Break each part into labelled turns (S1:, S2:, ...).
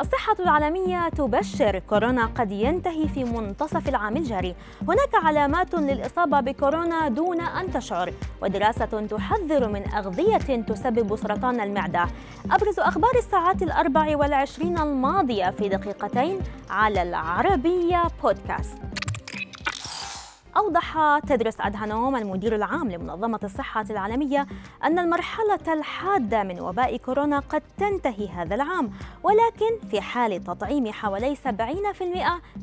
S1: الصحة العالمية تبشر. كورونا قد ينتهي في منتصف العام الجاري. هناك علامات للإصابة بكورونا دون أن تشعر ودراسة تحذر من أغذية تسبب سرطان المعدة. أبرز أخبار الساعات الأربع والعشرين الماضية في دقيقتين على العربية بودكاست. أوضح تدرس أدهانوم المدير العام لمنظمة الصحة العالمية أن المرحلة الحادة من وباء كورونا قد تنتهي هذا العام ولكن في حال تطعيم حوالي 70%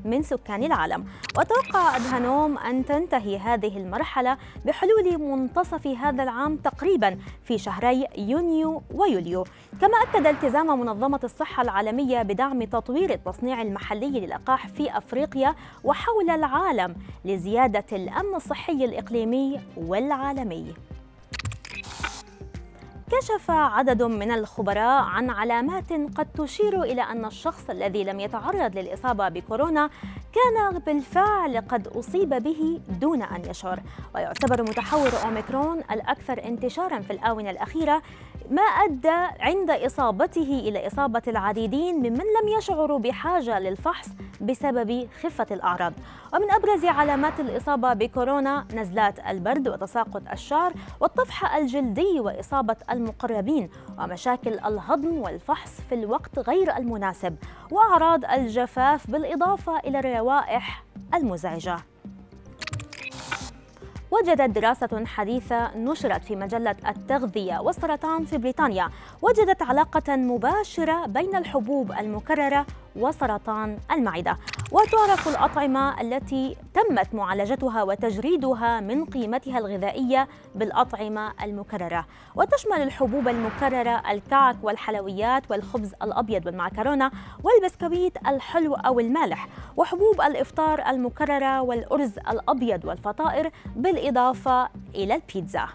S1: من سكان العالم. وتوقع أدهانوم أن تنتهي هذه المرحلة بحلول منتصف هذا العام تقريبا في شهري يونيو ويوليو. كما أكد التزام منظمة الصحة العالمية بدعم تطوير التصنيع المحلي للقاح في أفريقيا وحول العالم لزيادة الأمن الصحي الإقليمي والعالمي. كشف عدد من الخبراء عن علامات قد تشير إلى أن الشخص الذي لم يتعرض للإصابة بكورونا كان بالفعل قد أصيب به دون أن يشعر. ويعتبر متحور أوميكرون الأكثر انتشارا في الآونة الأخيرة ما أدى عند إصابته إلى إصابة العديدين ممن لم يشعروا بحاجة للفحص بسبب خفة الأعراض. ومن أبرز علامات الإصابة بكورونا نزلات البرد وتساقط الشعر والطفح الجلدي وإصابة المقربين ومشاكل الهضم والفحص في الوقت غير المناسب. وأعراض الجفاف بالإضافة إلى الروائح المزعجة. وجدت دراسة حديثة نشرت في مجلة التغذية والسرطان في بريطانيا وجدت علاقة مباشرة بين الحبوب المكررة وسرطان المعدة. وتعرف الأطعمة التي تمت معالجتها وتجريدها من قيمتها الغذائية بالأطعمة المكررة. وتشمل الحبوب المكررة الكعك والحلويات والخبز الأبيض والمعكرونة والبسكويت الحلو أو المالح. وحبوب الإفطار المكررة والأرز الأبيض والفطائر بالإضافة إلى البيتزا.